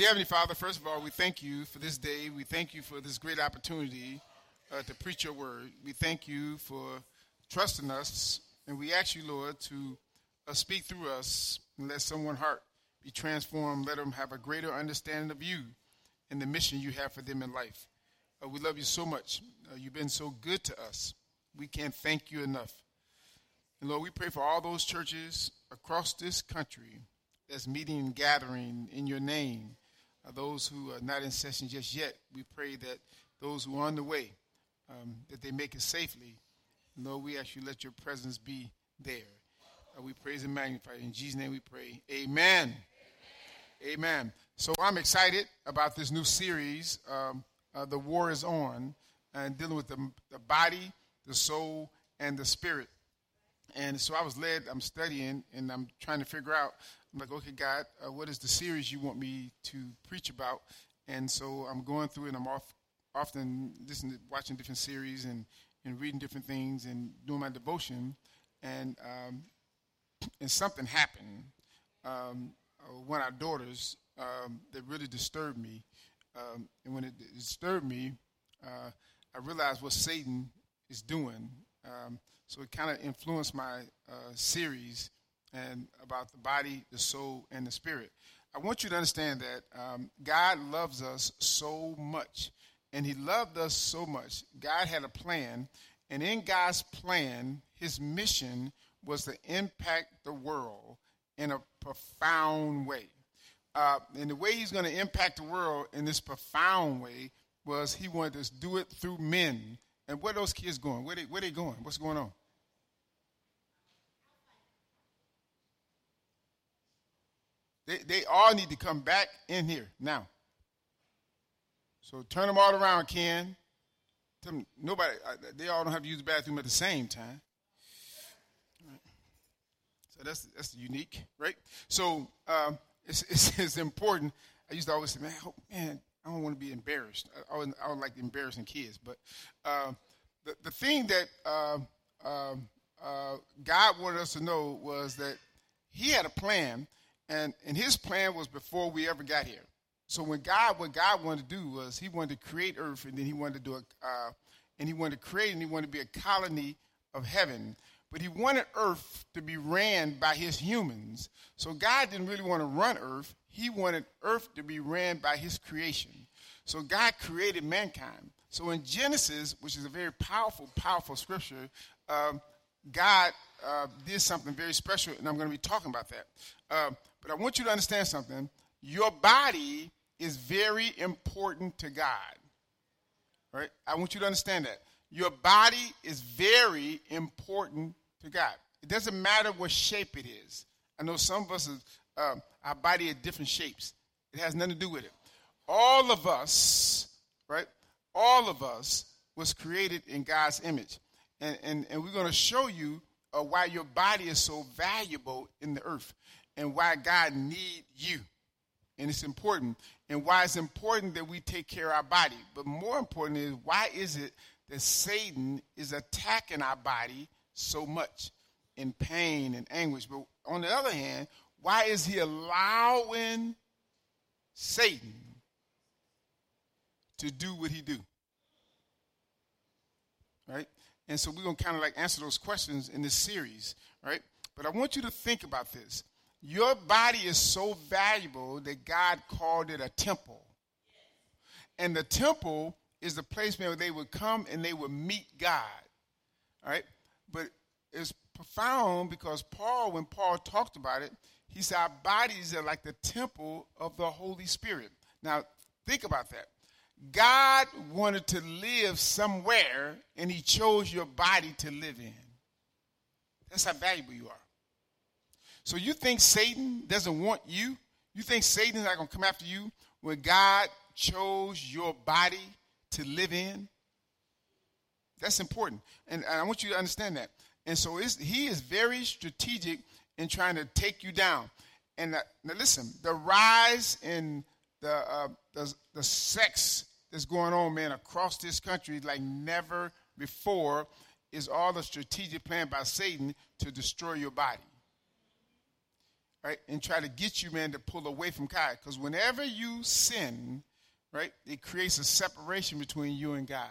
Dear Heavenly Father, first of all, we thank you for this day. We thank you for this great opportunity uh, to preach your word. We thank you for trusting us, and we ask you, Lord, to uh, speak through us and let someone's heart be transformed. Let them have a greater understanding of you and the mission you have for them in life. Uh, we love you so much. Uh, you've been so good to us. We can't thank you enough. And Lord, we pray for all those churches across this country that's meeting and gathering in your name. Those who are not in session just yet, we pray that those who are on the way, um, that they make it safely. Lord, we ask you let your presence be there. Uh, we praise and magnify. In Jesus' name we pray. Amen. Amen. Amen. So I'm excited about this new series, um, uh, The War is On, and dealing with the, the body, the soul, and the spirit. And so I was led, I'm studying, and I'm trying to figure out, I'm like, okay, God, uh, what is the series you want me to preach about? And so I'm going through it, I'm off, often listening, watching different series and, and reading different things and doing my devotion. And, um, and something happened. Um, uh, one of our daughters um, that really disturbed me. Um, and when it disturbed me, uh, I realized what Satan is doing. Um, so it kind of influenced my uh, series and about the body, the soul, and the spirit. I want you to understand that um, God loves us so much, and He loved us so much. God had a plan, and in God's plan, His mission was to impact the world in a profound way. Uh, and the way He's going to impact the world in this profound way was He wanted us to do it through men. And where those kids going? Where they where they going? What's going on? They, they all need to come back in here now. So turn them all around, Ken. Them, nobody, they all don't have to use the bathroom at the same time. So that's that's unique, right? So um, it's, it's, it's important. I used to always say, man, oh, man, I don't want to be embarrassed. I, I, I don't like embarrassing kids, but uh, the the thing that uh, uh, God wanted us to know was that He had a plan and, and his plan was before we ever got here. So when God, what God wanted to do was he wanted to create earth and then he wanted to do a, uh, and he wanted to create and he wanted to be a colony of heaven. But he wanted earth to be ran by his humans. So God didn't really want to run earth. He wanted earth to be ran by his creation. So God created mankind. So in Genesis, which is a very powerful, powerful scripture, um, God uh, did something very special, and I'm going to be talking about that. Uh, but I want you to understand something. Your body is very important to God. Right? I want you to understand that. Your body is very important to God. It doesn't matter what shape it is. I know some of us, uh, our body are different shapes. It has nothing to do with it. All of us, right? All of us was created in God's image. And, and, and we're going to show you uh, why your body is so valuable in the earth and why God need you. And it's important. And why it's important that we take care of our body. But more important is why is it that Satan is attacking our body so much in pain and anguish? But on the other hand, why is he allowing Satan to do what he do? Right? And so we're going to kind of like answer those questions in this series, right? But I want you to think about this. Your body is so valuable that God called it a temple. And the temple is the place where they would come and they would meet God. All right? But it's profound because Paul, when Paul talked about it, he said our bodies are like the temple of the Holy Spirit. Now, think about that. God wanted to live somewhere, and He chose your body to live in. That's how valuable you are. So you think Satan doesn't want you? You think Satan's not going to come after you when God chose your body to live in? That's important. And I want you to understand that. And so he is very strategic in trying to take you down. And uh, now listen, the rise in the, uh, the, the sex that's going on, man, across this country like never before is all the strategic plan by Satan to destroy your body. Right, and try to get you, man, to pull away from God. Because whenever you sin, right, it creates a separation between you and God.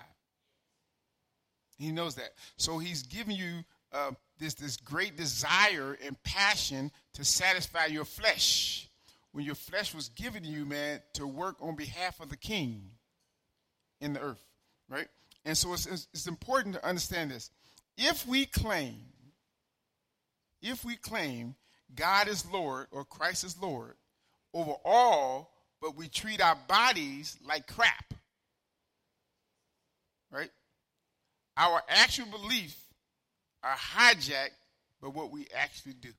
He knows that. So he's giving you uh, this, this great desire and passion to satisfy your flesh. When your flesh was given to you, man, to work on behalf of the king in the earth, right? And so it's, it's, it's important to understand this. If we claim, if we claim God is Lord or Christ is Lord over all, but we treat our bodies like crap, right? Our actual beliefs are hijacked by what we actually do.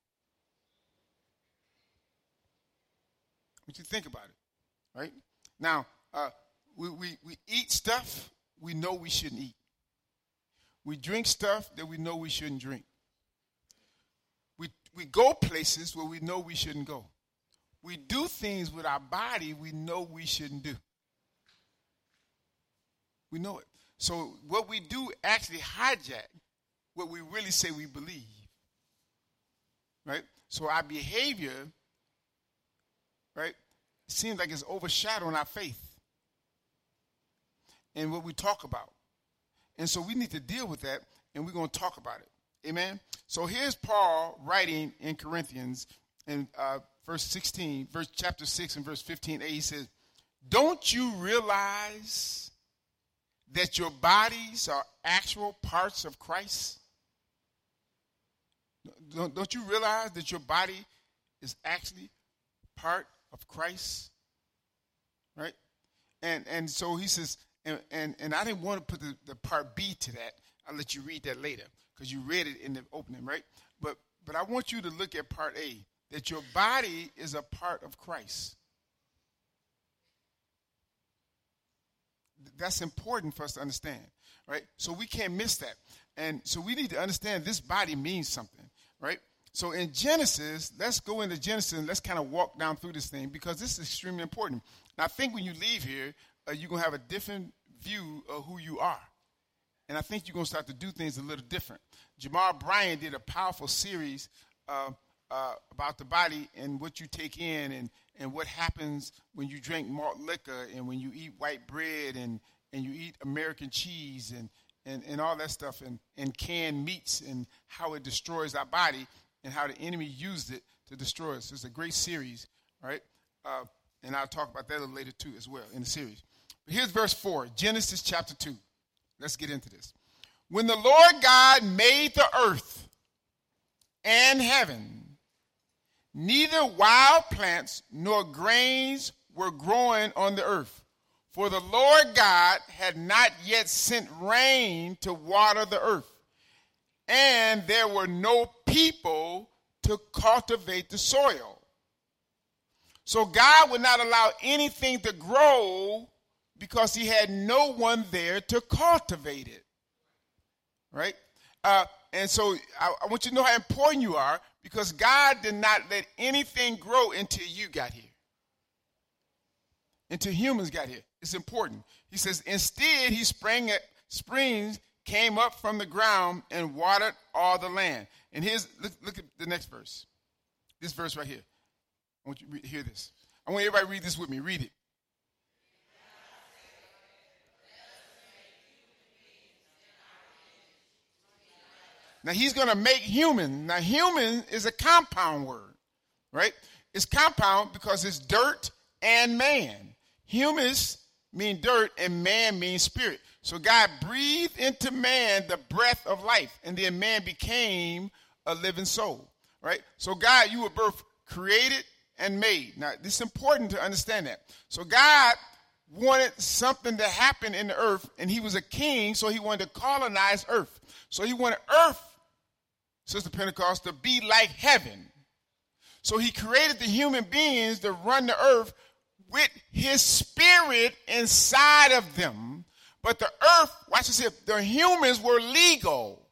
What you think about it, right? Now, uh, we, we, we eat stuff we know we shouldn't eat. We drink stuff that we know we shouldn't drink. We, go places where we know we shouldn't go. We do things with our body we know we shouldn't do. We know it. So what we do actually hijack what we really say we believe. Right? So our behavior, right, seems like it's overshadowing our faith and what we talk about. And so we need to deal with that, and we're going to talk about it. Amen. So here's Paul writing in Corinthians in uh, verse 16, verse chapter 6 and verse 15a. He says, Don't you realize that your bodies are actual parts of Christ? Don't, don't you realize that your body is actually part of Christ? Right? And and so he says, and, and, and I didn't want to put the, the part B to that. I'll let you read that later because you read it in the opening, right? But but I want you to look at part A that your body is a part of Christ. That's important for us to understand, right? So we can't miss that. And so we need to understand this body means something, right? So in Genesis, let's go into Genesis and let's kind of walk down through this thing because this is extremely important. And I think when you leave here, uh, you're going to have a different view of who you are. And I think you're going to start to do things a little different. Jamar Bryan did a powerful series uh, uh, about the body and what you take in and, and what happens when you drink malt liquor and when you eat white bread and, and you eat American cheese and, and, and all that stuff and, and canned meats and how it destroys our body and how the enemy used it to destroy us. It's a great series, right? Uh, and I'll talk about that a little later too as well in the series. But Here's verse 4, Genesis chapter 2. Let's get into this. When the Lord God made the earth and heaven, neither wild plants nor grains were growing on the earth. For the Lord God had not yet sent rain to water the earth, and there were no people to cultivate the soil. So God would not allow anything to grow because he had no one there to cultivate it. Right? Uh, and so I, I, want you to know how important you are because God did not let anything grow until you got here. Until humans got here. It's important. He says, instead, he sprang at springs came up from the ground and watered all the land. And here's look, look at the next verse. This verse right here. I want you to hear this. I want everybody to read this with me. Read it. Now he's going to make human. Now human is a compound word, right? It's compound because it's dirt and man. Humus mean dirt and man means spirit. So God breathed into man the breath of life, and then man became a living soul, right? So God, you were both created and made. Now, this is important to understand that. So God wanted something to happen in the earth, and he was a king, so he wanted to colonize earth. So he wanted earth Sister Pentecost, to be like heaven. So he created the human beings to run the earth with his spirit inside of them. But the earth, watch this here, the humans were legal.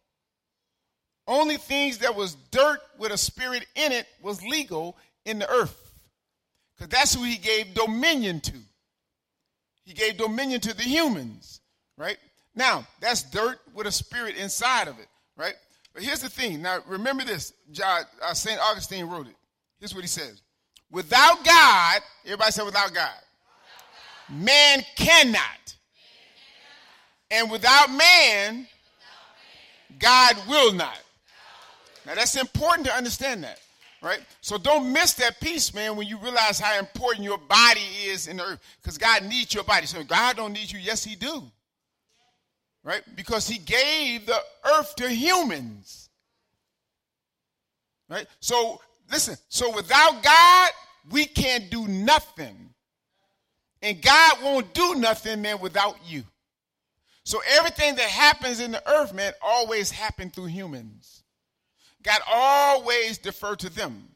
Only things that was dirt with a spirit in it was legal in the earth. Because that's who he gave dominion to. He gave dominion to the humans, right? Now, that's dirt with a spirit inside of it, right? But here's the thing. Now, remember this. Uh, St. Augustine wrote it. Here's what he says. Without God, everybody say without God. God. Man cannot. And without man, God will not. Now that's important to understand that, right? So don't miss that piece, man, when you realize how important your body is in the earth. Because God needs your body. So God don't need you. Yes, He do. Right? Because He gave the earth to humans. Right? So listen, so without God, we can't do nothing. And God won't do nothing, man, without you. So everything that happens in the earth, man, always happened through humans. God always deferred to them.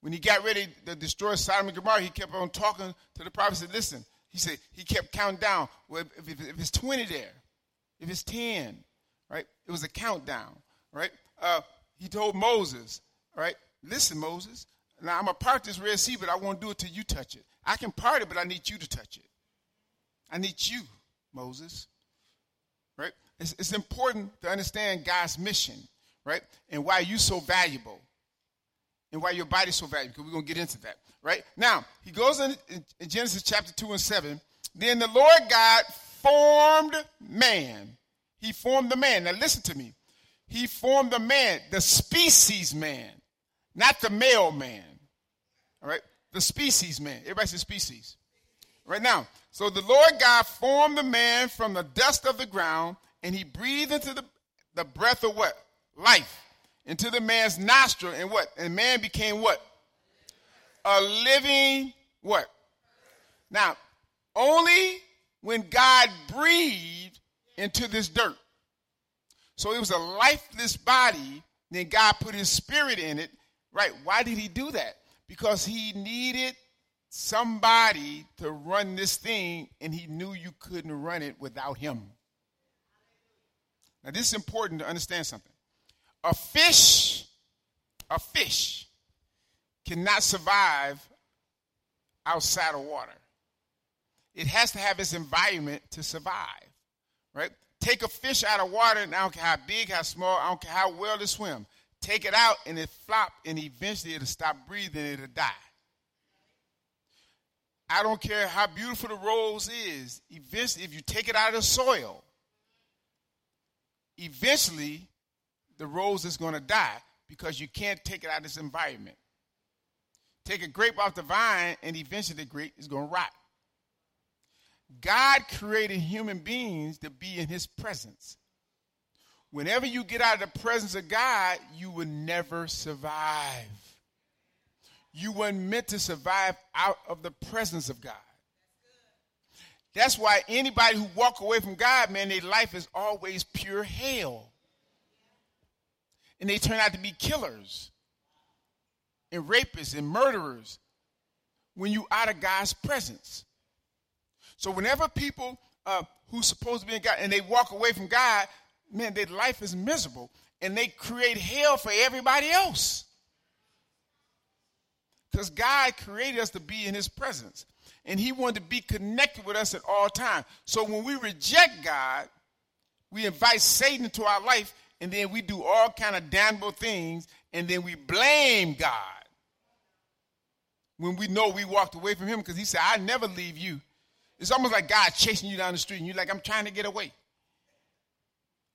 When he got ready to destroy Sodom and Gomorrah, he kept on talking to the prophet. And said, "Listen," he said. He kept counting down. Well, if, if, if it's twenty there, if it's ten, right? It was a countdown, right? Uh, he told Moses, right? Listen, Moses. Now I'm gonna part this Red Sea, but I won't do it till you touch it. I can part it, but I need you to touch it. I need you. Moses. Right? It's, it's important to understand God's mission, right? And why you're so valuable. And why your body's so valuable, because we're going to get into that. Right? Now, he goes in, in Genesis chapter 2 and 7. Then the Lord God formed man. He formed the man. Now listen to me. He formed the man, the species man, not the male man. All right? The species man. Everybody says species. Right now, so the Lord God formed the man from the dust of the ground, and he breathed into the, the breath of what? Life. Into the man's nostril, and what? And man became what? A living what? Now, only when God breathed into this dirt. So it was a lifeless body, then God put his spirit in it. Right? Why did he do that? Because he needed somebody to run this thing, and he knew you couldn't run it without him. Now, this is important to understand something. A fish, a fish cannot survive outside of water. It has to have its environment to survive, right? Take a fish out of water, and I don't care how big, how small, I don't care how well it swim. Take it out, and it flop, and eventually it'll stop breathing, it'll die. I don't care how beautiful the rose is, eventually, if you take it out of the soil, eventually the rose is going to die because you can't take it out of its environment. Take a grape off the vine, and eventually the grape is going to rot. God created human beings to be in his presence. Whenever you get out of the presence of God, you will never survive. You weren't meant to survive out of the presence of God. That's why anybody who walk away from God, man, their life is always pure hell. And they turn out to be killers and rapists and murderers when you out of God's presence. So whenever people uh, who's supposed to be in God and they walk away from God, man, their life is miserable and they create hell for everybody else. Because God created us to be in his presence. And he wanted to be connected with us at all times. So when we reject God, we invite Satan into our life, and then we do all kind of damnable things, and then we blame God. When we know we walked away from him because he said, I never leave you. It's almost like God chasing you down the street, and you're like, I'm trying to get away.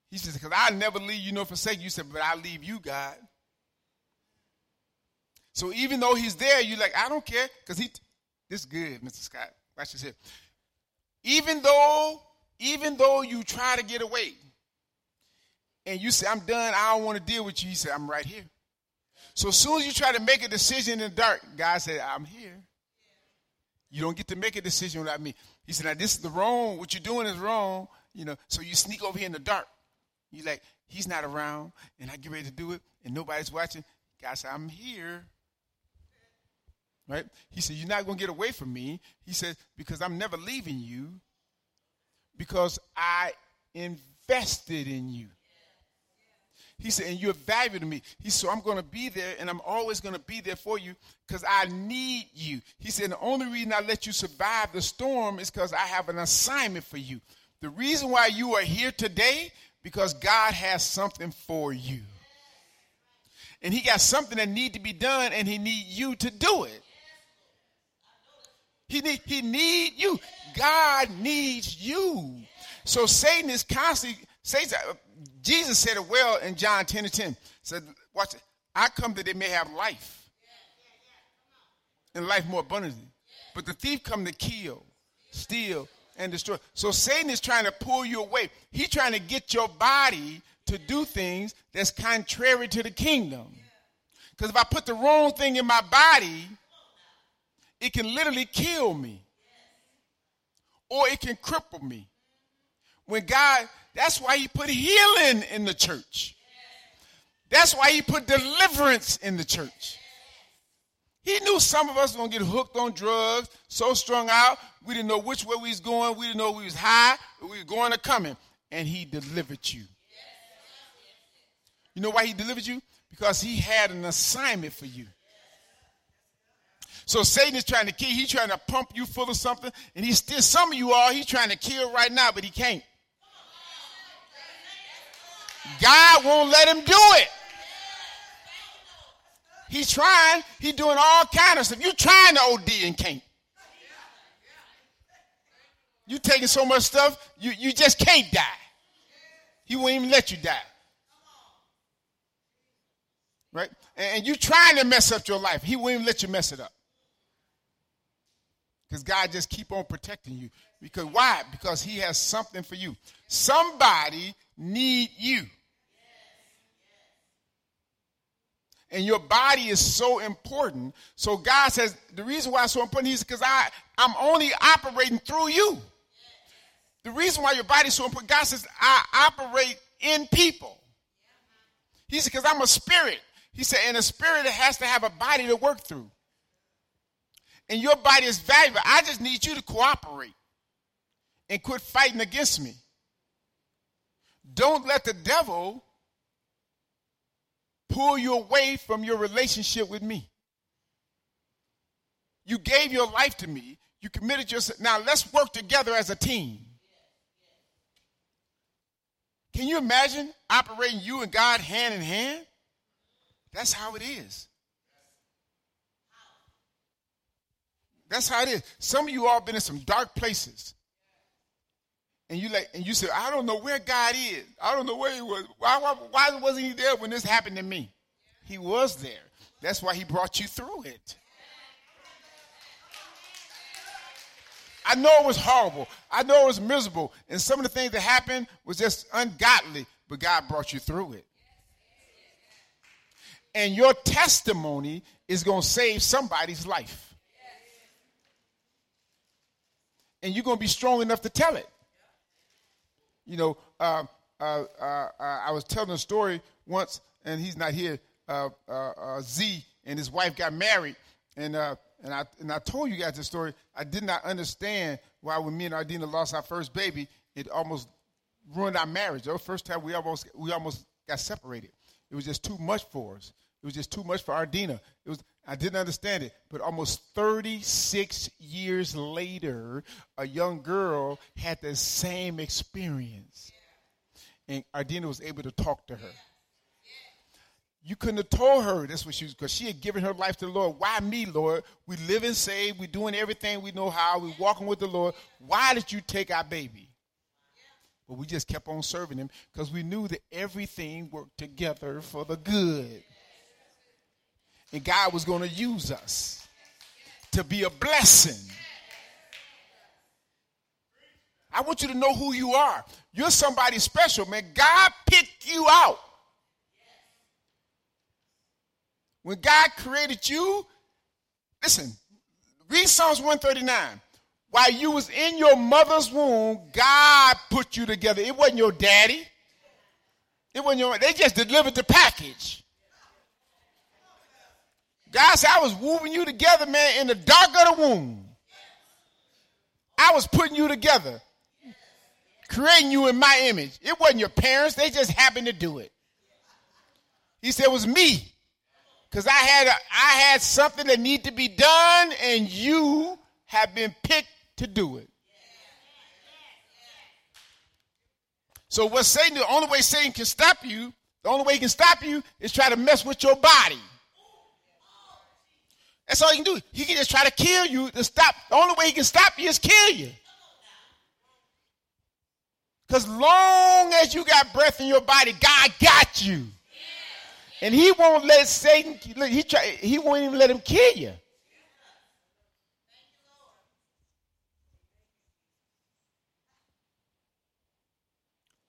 He says, because I never leave you nor forsake you. Said, but I leave you, God. So even though he's there, you're like, I don't care, because he this is good, Mr. Scott. Watch this here. Even though, even though you try to get away, and you say, I'm done, I don't want to deal with you, he said, I'm right here. So as soon as you try to make a decision in the dark, God said, I'm here. You don't get to make a decision without me. He said, now this is the wrong, what you're doing is wrong, you know, so you sneak over here in the dark. You like, he's not around, and I get ready to do it, and nobody's watching. God said, I'm here. Right? He said, You're not going to get away from me. He said, Because I'm never leaving you, because I invested in you. He said, and you're valuable to me. He said, so I'm going to be there and I'm always going to be there for you because I need you. He said, the only reason I let you survive the storm is because I have an assignment for you. The reason why you are here today, because God has something for you. and he got something that need to be done and he need you to do it. He need he need you. God needs you. So Satan is constantly Satan Jesus said it well in John 10 and 10. Said, watch it. I come that they may have life. And life more abundantly. But the thief come to kill, steal, and destroy. So Satan is trying to pull you away. He's trying to get your body to do things that's contrary to the kingdom. Because if I put the wrong thing in my body, it can literally kill me. Or it can cripple me. When God, that's why he put healing in the church. That's why he put deliverance in the church. He knew some of us were going to get hooked on drugs, so strung out, we didn't know which way we was going, we didn't know we was high, we were going or coming. And he delivered you. You know why he delivered you? Because he had an assignment for you. So Satan is trying to kill, he's trying to pump you full of something, and he's still some of you all he's trying to kill right now, but he can't. God won't let him do it. He's trying. He's doing all kind of stuff. You're trying to OD and can't. You taking so much stuff, you, you just can't die. He won't even let you die. Right? And, and you trying to mess up your life. He won't even let you mess it up. Because God just keep on protecting you. Because why? Because he has something for you. Somebody need you. and your body is so important. So God says the reason why it's so important is because I I'm only operating through you. The reason why your body is so important, God says I operate in people. He said because I'm a spirit. He said, and a spirit has to have a body to work through. And your body is valuable. I just need you to cooperate and quit fighting against me. Don't let the devil pull you away from your relationship with me. You gave your life to me. You committed yourself. Now let's work together as a team. Can you imagine operating you and God hand in hand? That's how it is. That's how it is. Some of you all been in some dark places. And you like and you said, I don't know where God is. I don't know where he was. Why, why, why wasn't he there when this happened to me? He was there. That's why he brought you through it. I know it was horrible. I know it was miserable. And some of the things that happened was just ungodly, but God brought you through it. And your testimony is going to save somebody's life. And you're going to be strong enough to tell it. You know, uh, uh, uh, I was telling a story once, and he's not here. Uh, uh, uh, Z and his wife got married, and and I and I told you guys the story. I did not understand why when me and Ardina lost our first baby, it almost ruined our marriage. The first time we almost we almost got separated. It was just too much for us. It was just too much for Ardina. It was I didn't understand it, but almost 36 years later, a young girl had the same experience. And Ardina was able to talk to her. You couldn't have told her that's what she was, because she had given her life to the Lord. Why me, Lord? We live and save, We're doing everything we know how. We're walking with the Lord. Why did you take our baby? But we just kept on serving him because we knew that everything worked together for the good. And God was going to use us to be a blessing. I want you to know who you are. You're somebody special, man. God picked you out. When God created you, listen, read Psalms 139. While you was in your mother's womb, God put you together. It wasn't your daddy. It wasn't your, they just delivered the package. God said, I was woven you together, man, in the dark of the womb. I was putting you together, creating you in my image. It wasn't your parents, they just happened to do it. He said, It was me. Because I had a, I had something that needed to be done, and you have been picked to do it. So what Satan, the only way Satan can stop you The only way he can stop you is try to mess with your body. That's all he can do. He can just try to kill you to stop. The only way he can stop you is kill you. Because long as you got breath in your body, God got you. And he won't let Satan, he, try, he won't even let him kill you.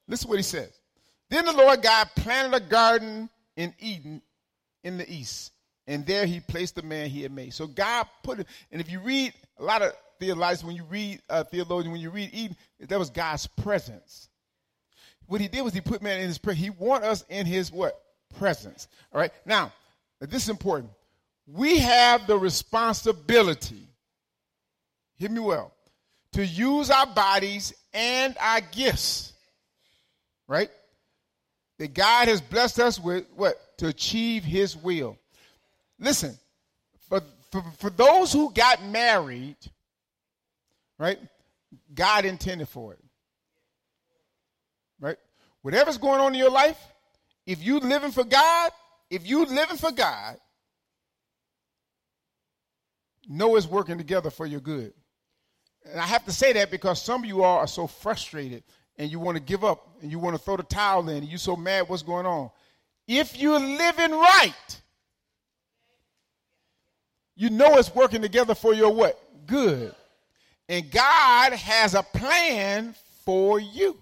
Listen to what he says. Then the Lord God planted a garden in Eden in the east, and there he placed the man he had made. So God put it, and if you read a lot of theologians, when you read uh, theologian, when you read Eden, that was God's presence. What he did was he put man in his presence. He want us in his what? Presence. All right. Now, this is important. We have the responsibility, hear me well, to use our bodies and our gifts right? That God has blessed us with what? To achieve his will. Listen, for, for, for those who got married, right? God intended for it. Right? Whatever's going on in your life, if you living for God, if you living for God, know it's working together for your good. And I have to say that because some of you all are so frustrated and you want to give up and you want to throw the towel in and you're so mad what's going on. If you're living right, you know it's working together for your what? Good. And God has a plan for you.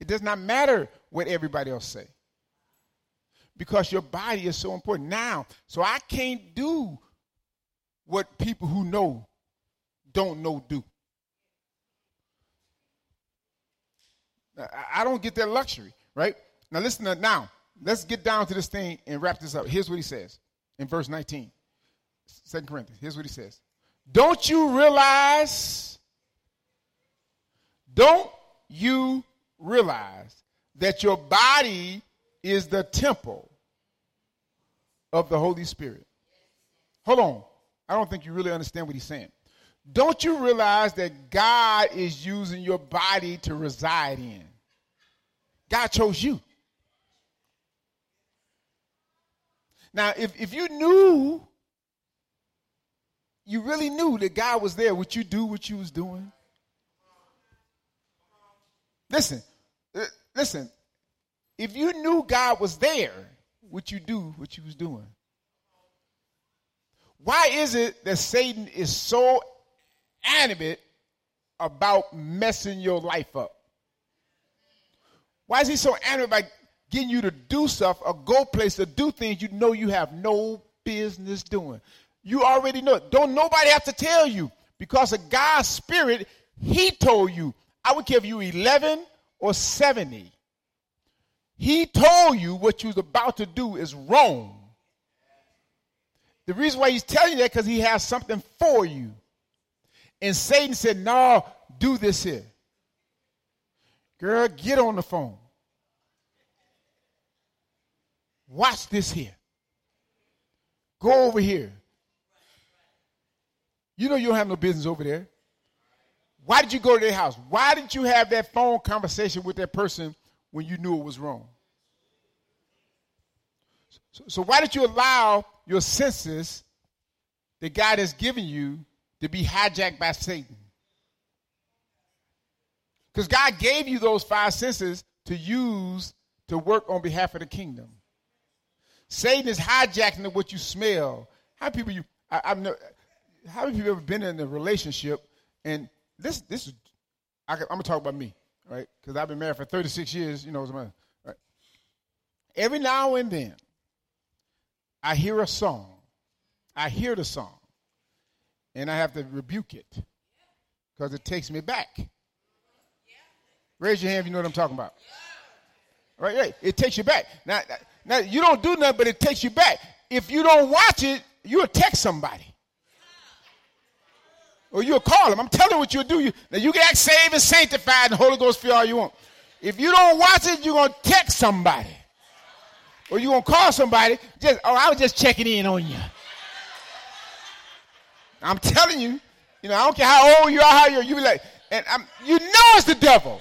It does not matter what everybody else say. Because your body is so important. Now, so I can't do what people who know don't know do. I don't get that luxury, right? Now listen to now. Let's get down to this thing and wrap this up. Here's what he says in verse 19. Second Corinthians. Here's what he says. Don't you realize? Don't you realize that your body is the temple of the Holy Spirit? Hold on. I don't think you really understand what he's saying. Don't you realize that God is using your body to reside in? God chose you. Now, if, if you knew, you really knew that God was there, would you do what you was doing? Listen, uh, listen. If you knew God was there, would you do what you was doing? Why is it that Satan is so animate about messing your life up? Why is he so about getting you to do stuff or go places or do things you know you have no business doing? You already know it. Don't nobody have to tell you because of God's spirit, he told you. I would give you 11 or 70. He told you what you was about to do is wrong. The reason why he's telling you that because he has something for you. And Satan said, No, do this here. Girl, get on the phone. Watch this here. Go over here. You know you don't have no business over there. Why did you go to their house? Why didn't you have that phone conversation with that person when you knew it was wrong? So, so why did you allow your senses that God has given you to be hijacked by Satan? Because God gave you those five senses to use to work on behalf of the kingdom. Satan is hijacking what you smell. How many people you? I, have never. How many people ever been in a relationship and this this is? I, am gonna talk about me, right? Because I've been married for 36 years. You know, right? Every now and then, I hear a song. I hear the song, and I have to rebuke it because it takes me back. Raise your hand if you know what I'm talking about. Right, right. It takes you back. Now, now you don't do nothing, but it takes you back. If you don't watch it, you'll text somebody. Or you'll call them. I'm telling you what you'll do. You, now you can act saved and sanctified and Holy Ghost feel all you want. If you don't watch it, you're gonna text somebody. Or you're gonna call somebody. Just oh, I was just checking in on you. I'm telling you, you know, I don't care how old you are, how you're, you be like, and I'm, you know it's the devil.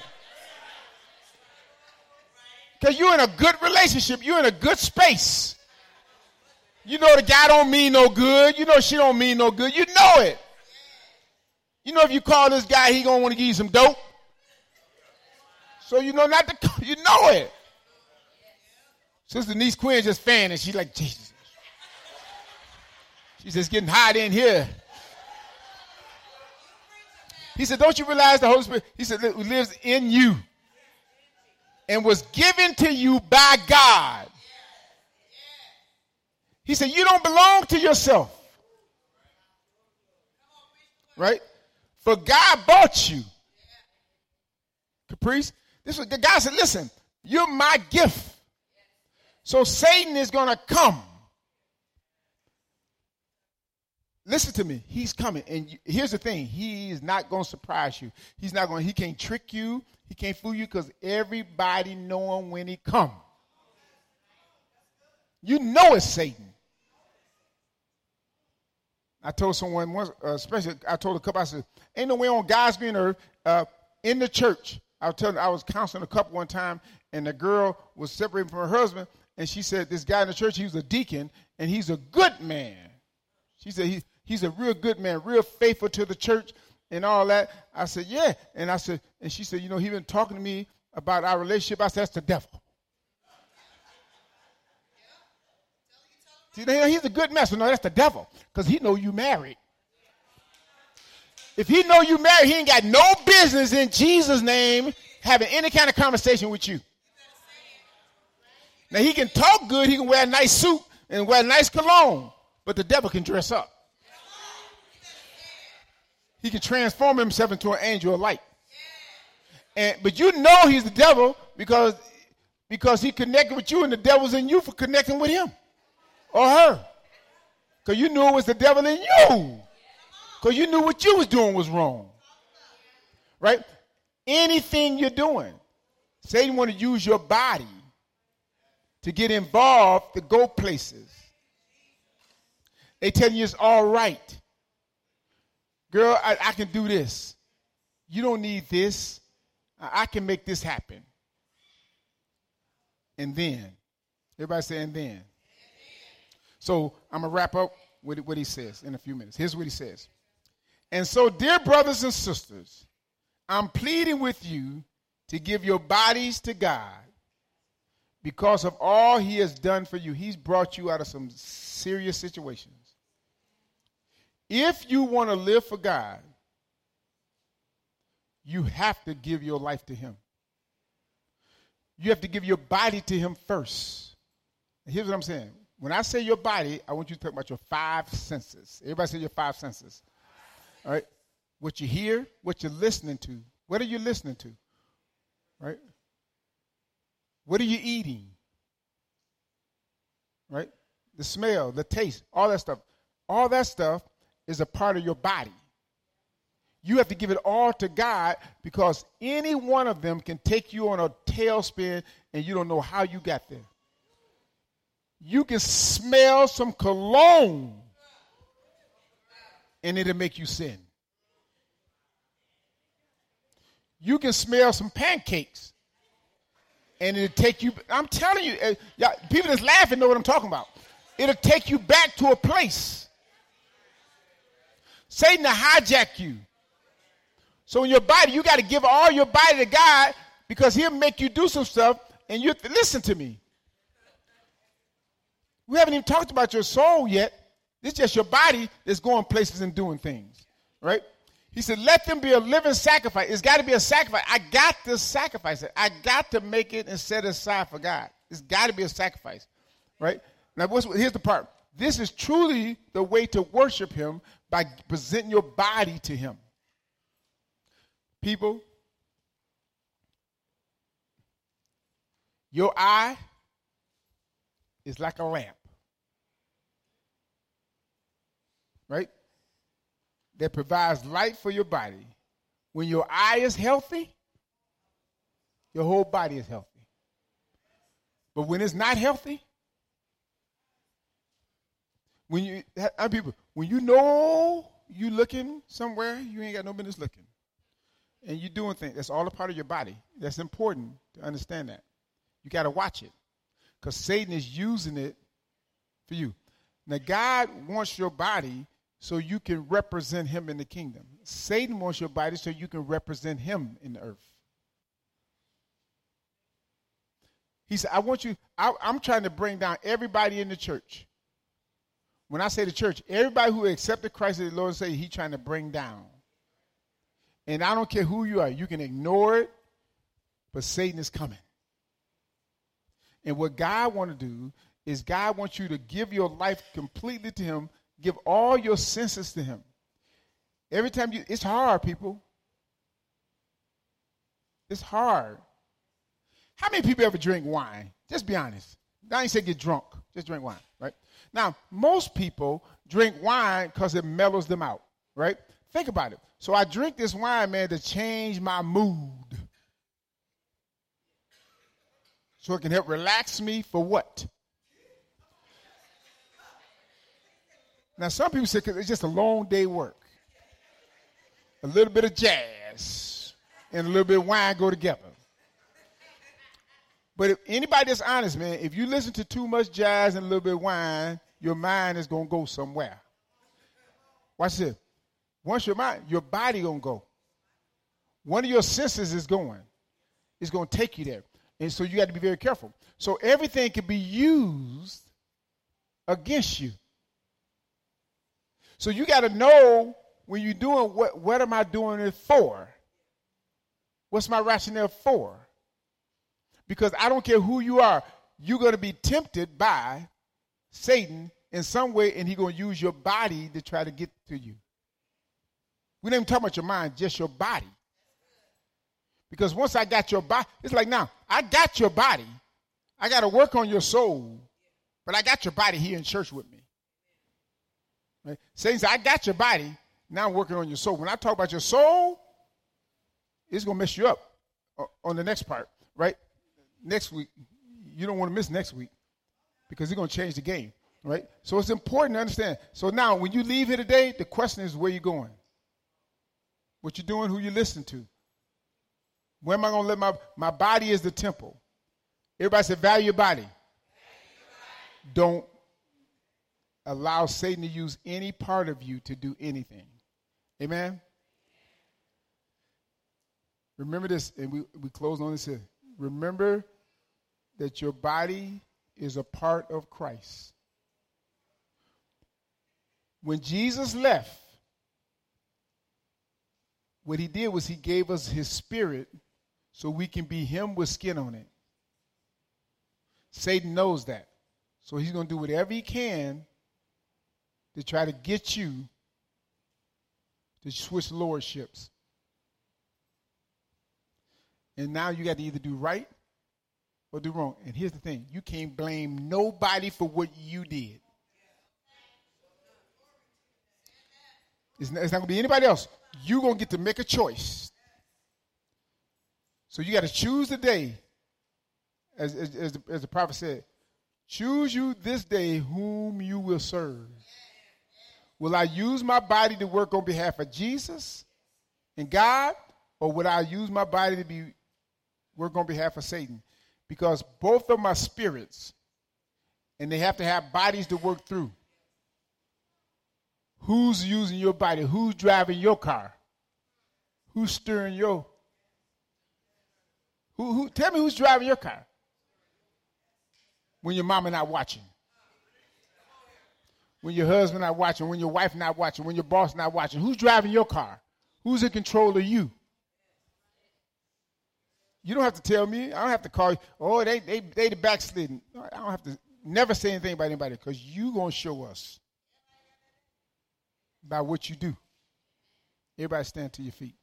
Because you're in a good relationship. You're in a good space. You know the guy don't mean no good. You know she don't mean no good. You know it. You know if you call this guy, he gonna want to give you some dope. So you know not to. You know it. Sister Denise Quinn just fanning. she's like, Jesus. She's just getting hot in here. He said, Don't you realize the Holy Spirit? He said, lives in you and was given to you by God. He said, You don't belong to yourself. Right? For God bought you. Caprice. This was the guy said, Listen, you're my gift. So Satan is going to come. Listen to me. He's coming. And here's the thing. He is not going to surprise you. He's not going he can't trick you. He can't fool you because everybody know him when he come. You know it's Satan. I told someone once, uh, especially I told a couple, I said, ain't no way on God's green earth uh, in the church. I was telling, I was counseling a couple one time, and the girl was separated from her husband, and she said, This guy in the church, he was a deacon, and he's a good man. She said, he, He's a real good man, real faithful to the church and all that. I said, Yeah. And I said, and she said, You know, he been talking to me about our relationship. I said, That's the devil. See, he's a good. So no, that's the devil. Because he know you married. If he know you married, he ain't got no business in Jesus' name having any kind of conversation with you. Now he can talk good, he can wear a nice suit and wear a nice cologne, but the devil can dress up. He can transform himself into an angel of light. And but you know he's the devil because because he connected with you and the devil's in you for connecting with him or her. Because you knew it was the devil in you. Because you knew what you was doing was wrong. Right? Anything you're doing, Satan want to use your body to get involved to go places. They tell you it's all right. Girl, I, I can do this. You don't need this. I, can make this happen. And then, everybody say, and then. So I'm going to wrap up with what he says in a few minutes. Here's what he says. And so, dear brothers and sisters, I'm pleading with you to give your bodies to God because of all he has done for you. He's brought you out of some serious situations. If you want to live for God, you have to give your life to him. You have to give your body to him first. And here's what I'm saying. When I say your body, I want you to talk about your five senses. Everybody say your five senses. All right? What you hear, what you're listening to. What are you listening to? Right? What are you eating? Right? The smell, the taste, all that stuff. All that stuff is a part of your body. You have to give it all to God because any one of them can take you on a tailspin and you don't know how you got there. You can smell some cologne and it'll make you sin. You can smell some pancakes and it'll take you. I'm telling you, uh, people that's laughing know what I'm talking about. It'll take you back to a place Satan to hijack you. So in your body, you got to give all your body to God because he'll make you do some stuff. And you listen to me. We haven't even talked about your soul yet. It's just your body that's going places and doing things, right? He said, "Let them be a living sacrifice. It's got to be a sacrifice. I got to sacrifice it. I got to make it and set aside for God. It's got to be a sacrifice, right? Now, here's the part. This is truly the way to worship Him by presenting your body to Him. People, your eye is like a lamp, right? That provides light for your body. When your eye is healthy, your whole body is healthy. But when it's not healthy, when you people when you know you looking somewhere, you ain't got no business looking. And you doing things. That's all a part of your body. That's important to understand that. You got to watch it because Satan is using it for you. Now, God wants your body so you can represent him in the kingdom. Satan wants your body so you can represent him in the earth. He said, I want you, I, am trying to bring down everybody in the church. When I say the church, everybody who accepted Christ as the Lord say he's trying to bring down. And I don't care who you are, you can ignore it, but Satan is coming. And what God want to do is God wants you to give your life completely to him, give all your senses to him. Every time you it's hard, people. It's hard. How many people ever drink wine? Just be honest. I ain't say get drunk. Just drink wine, right? Now, most people drink wine because it mellows them out, right? Think about it. So I drink this wine, man, to change my mood. So it can help relax me for what? Now, some people say it's just a long day work. A little bit of jazz and a little bit of wine go together. But if anybody that's honest, man, if you listen to too much jazz and a little bit of wine, your mind is gonna go somewhere. Watch this. Once your mind, your body gonna go. One of your senses is going. It's gonna take you there. And so you got to be very careful. So everything can be used against you. So you got to know when you're doing what what am I doing it for? What's my rationale for? Because I don't care who you are, you're going to be tempted by Satan in some way, and he's going to use your body to try to get to you. We didn't even talk about your mind, just your body. Because once I got your body, it's like now, I got your body. I got to work on your soul, but I got your body here in church with me. Right? Satan said, I got your body. Now I'm working on your soul. When I talk about your soul, it's going to mess you up uh, on the next part, right? Next week. You don't want to miss next week because he's going to change the game, right? So it's important to understand. So now, when you leave here today, the question is where you going? What you doing? Who you listening to? Where am I going to let my my body is the temple? Everybody say value your body. Don't allow Satan to use any part of you to do anything. Amen. Remember this, and we, we close on this here. Remember that your body is a part of Christ. When Jesus left, what he did was he gave us his spirit so we can be him with skin on it. Satan knows that. So he's going to do whatever he can to try to get you to switch lordships. And now you got to either do right or do wrong. And here's the thing you can't blame nobody for what you did. It's not, not going to be anybody else. You're going to get to make a choice. So you got to choose the day, as, as, as, the, as the prophet said, choose you this day whom you will serve. Will I use my body to work on behalf of Jesus and God, or will I use my body to be work on behalf of Satan because both of my spirits and they have to have bodies to work through. Who's using your body? Who's driving your car? Who's steering your who, who tell me who's driving your car when your mama not watching? When your husband not watching, when your wife not watching, when your boss not watching, who's driving your car? Who's in control of you? You don't have to tell me. I don't have to call you. Oh, they they they the backsliding. I don't have to never say anything about anybody because you gonna show us by what you do. Everybody stand to your feet.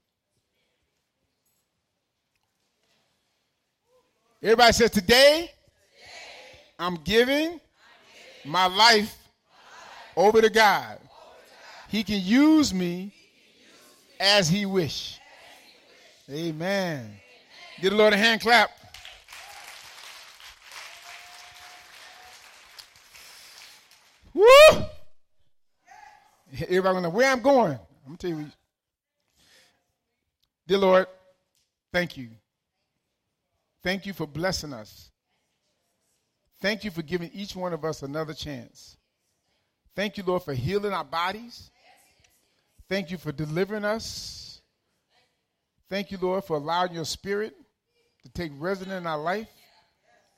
Everybody says today, I'm giving my life over to God. He can use me as he wish. Amen. Get a Lord a hand clap. Woo! Everybody gonna know where I'm going. I'm gonna tell you. Dear Lord, thank you. Thank you for blessing us Thank you for giving each one of us another chance. Thank you, Lord, for healing our bodies. Thank you for delivering us. Thank you, Lord, for allowing your spirit to take residence in our life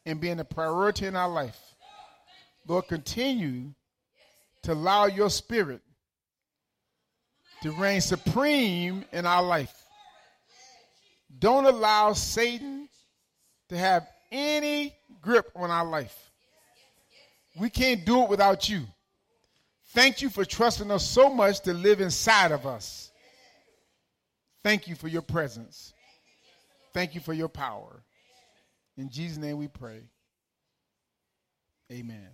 and being a priority in our life. Lord, continue to allow your spirit to reign supreme in our life. Don't allow Satan to have any grip on our life. We can't do it without you. Thank you for trusting us so much to live inside of us. Thank you for your presence. Thank you for your power. In Jesus' name we pray. Amen.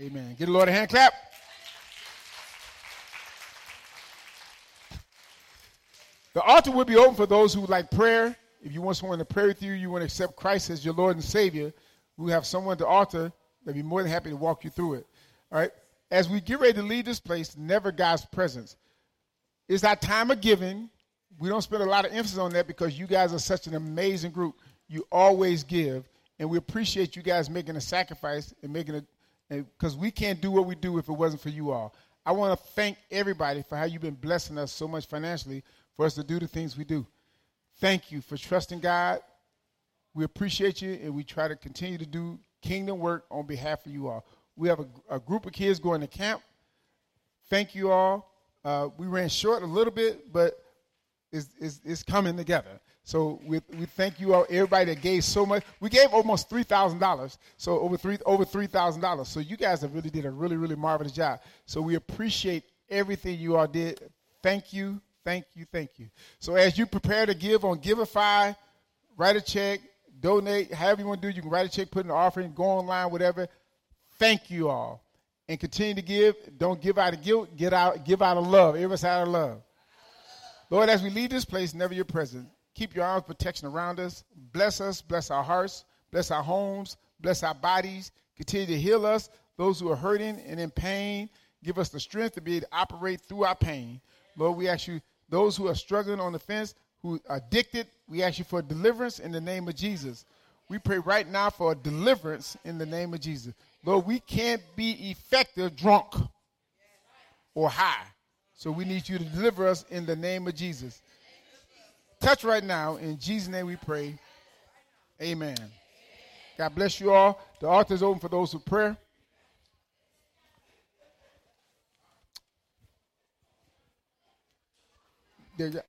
Amen. Get the Lord a hand clap. The altar will be open for those who would like prayer. If you want someone to pray with you, you want to accept Christ as your Lord and Savior, we have someone at the altar that'd be more than happy to walk you through it. All right. As we get ready to leave this place, never God's presence. It's our time of giving. We don't spend a lot of emphasis on that because you guys are such an amazing group. You always give, and we appreciate you guys making a sacrifice and making it because we can't do what we do if it wasn't for you all. I want to thank everybody for how you've been blessing us so much financially for us to do the things we do. Thank you for trusting God. We appreciate you, and we try to continue to do kingdom work on behalf of you all. We have a, a group of kids going to camp. Thank you all. Uh, we ran short a little bit, but it's, it's, it's coming together. So we, we thank you all, everybody that gave so much. We gave almost three thousand dollars, so over three over three thousand dollars. So you guys have really did a really really marvelous job. So we appreciate everything you all did. Thank you, thank you, thank you. So as you prepare to give on Givelify, write a check, donate, however you want to do. You can write a check, put an offering, go online, whatever. Thank you all, and continue to give. Don't give out of guilt. Get out, give out of love. Every out of love. Lord, as we leave this place, never your presence. Keep your arms protection around us. Bless us, bless our hearts, bless our homes, bless our bodies. Continue to heal us, those who are hurting and in pain. Give us the strength to be able to operate through our pain. Lord, we ask you, those who are struggling on the fence, who are addicted, we ask you for deliverance in the name of Jesus. We pray right now for a deliverance in the name of Jesus. Lord, we can't be effective drunk or high. So we need you to deliver us in the name of Jesus. Touch right now. In Jesus' name we pray. Amen. God bless you all. The altar is open for those who pray. There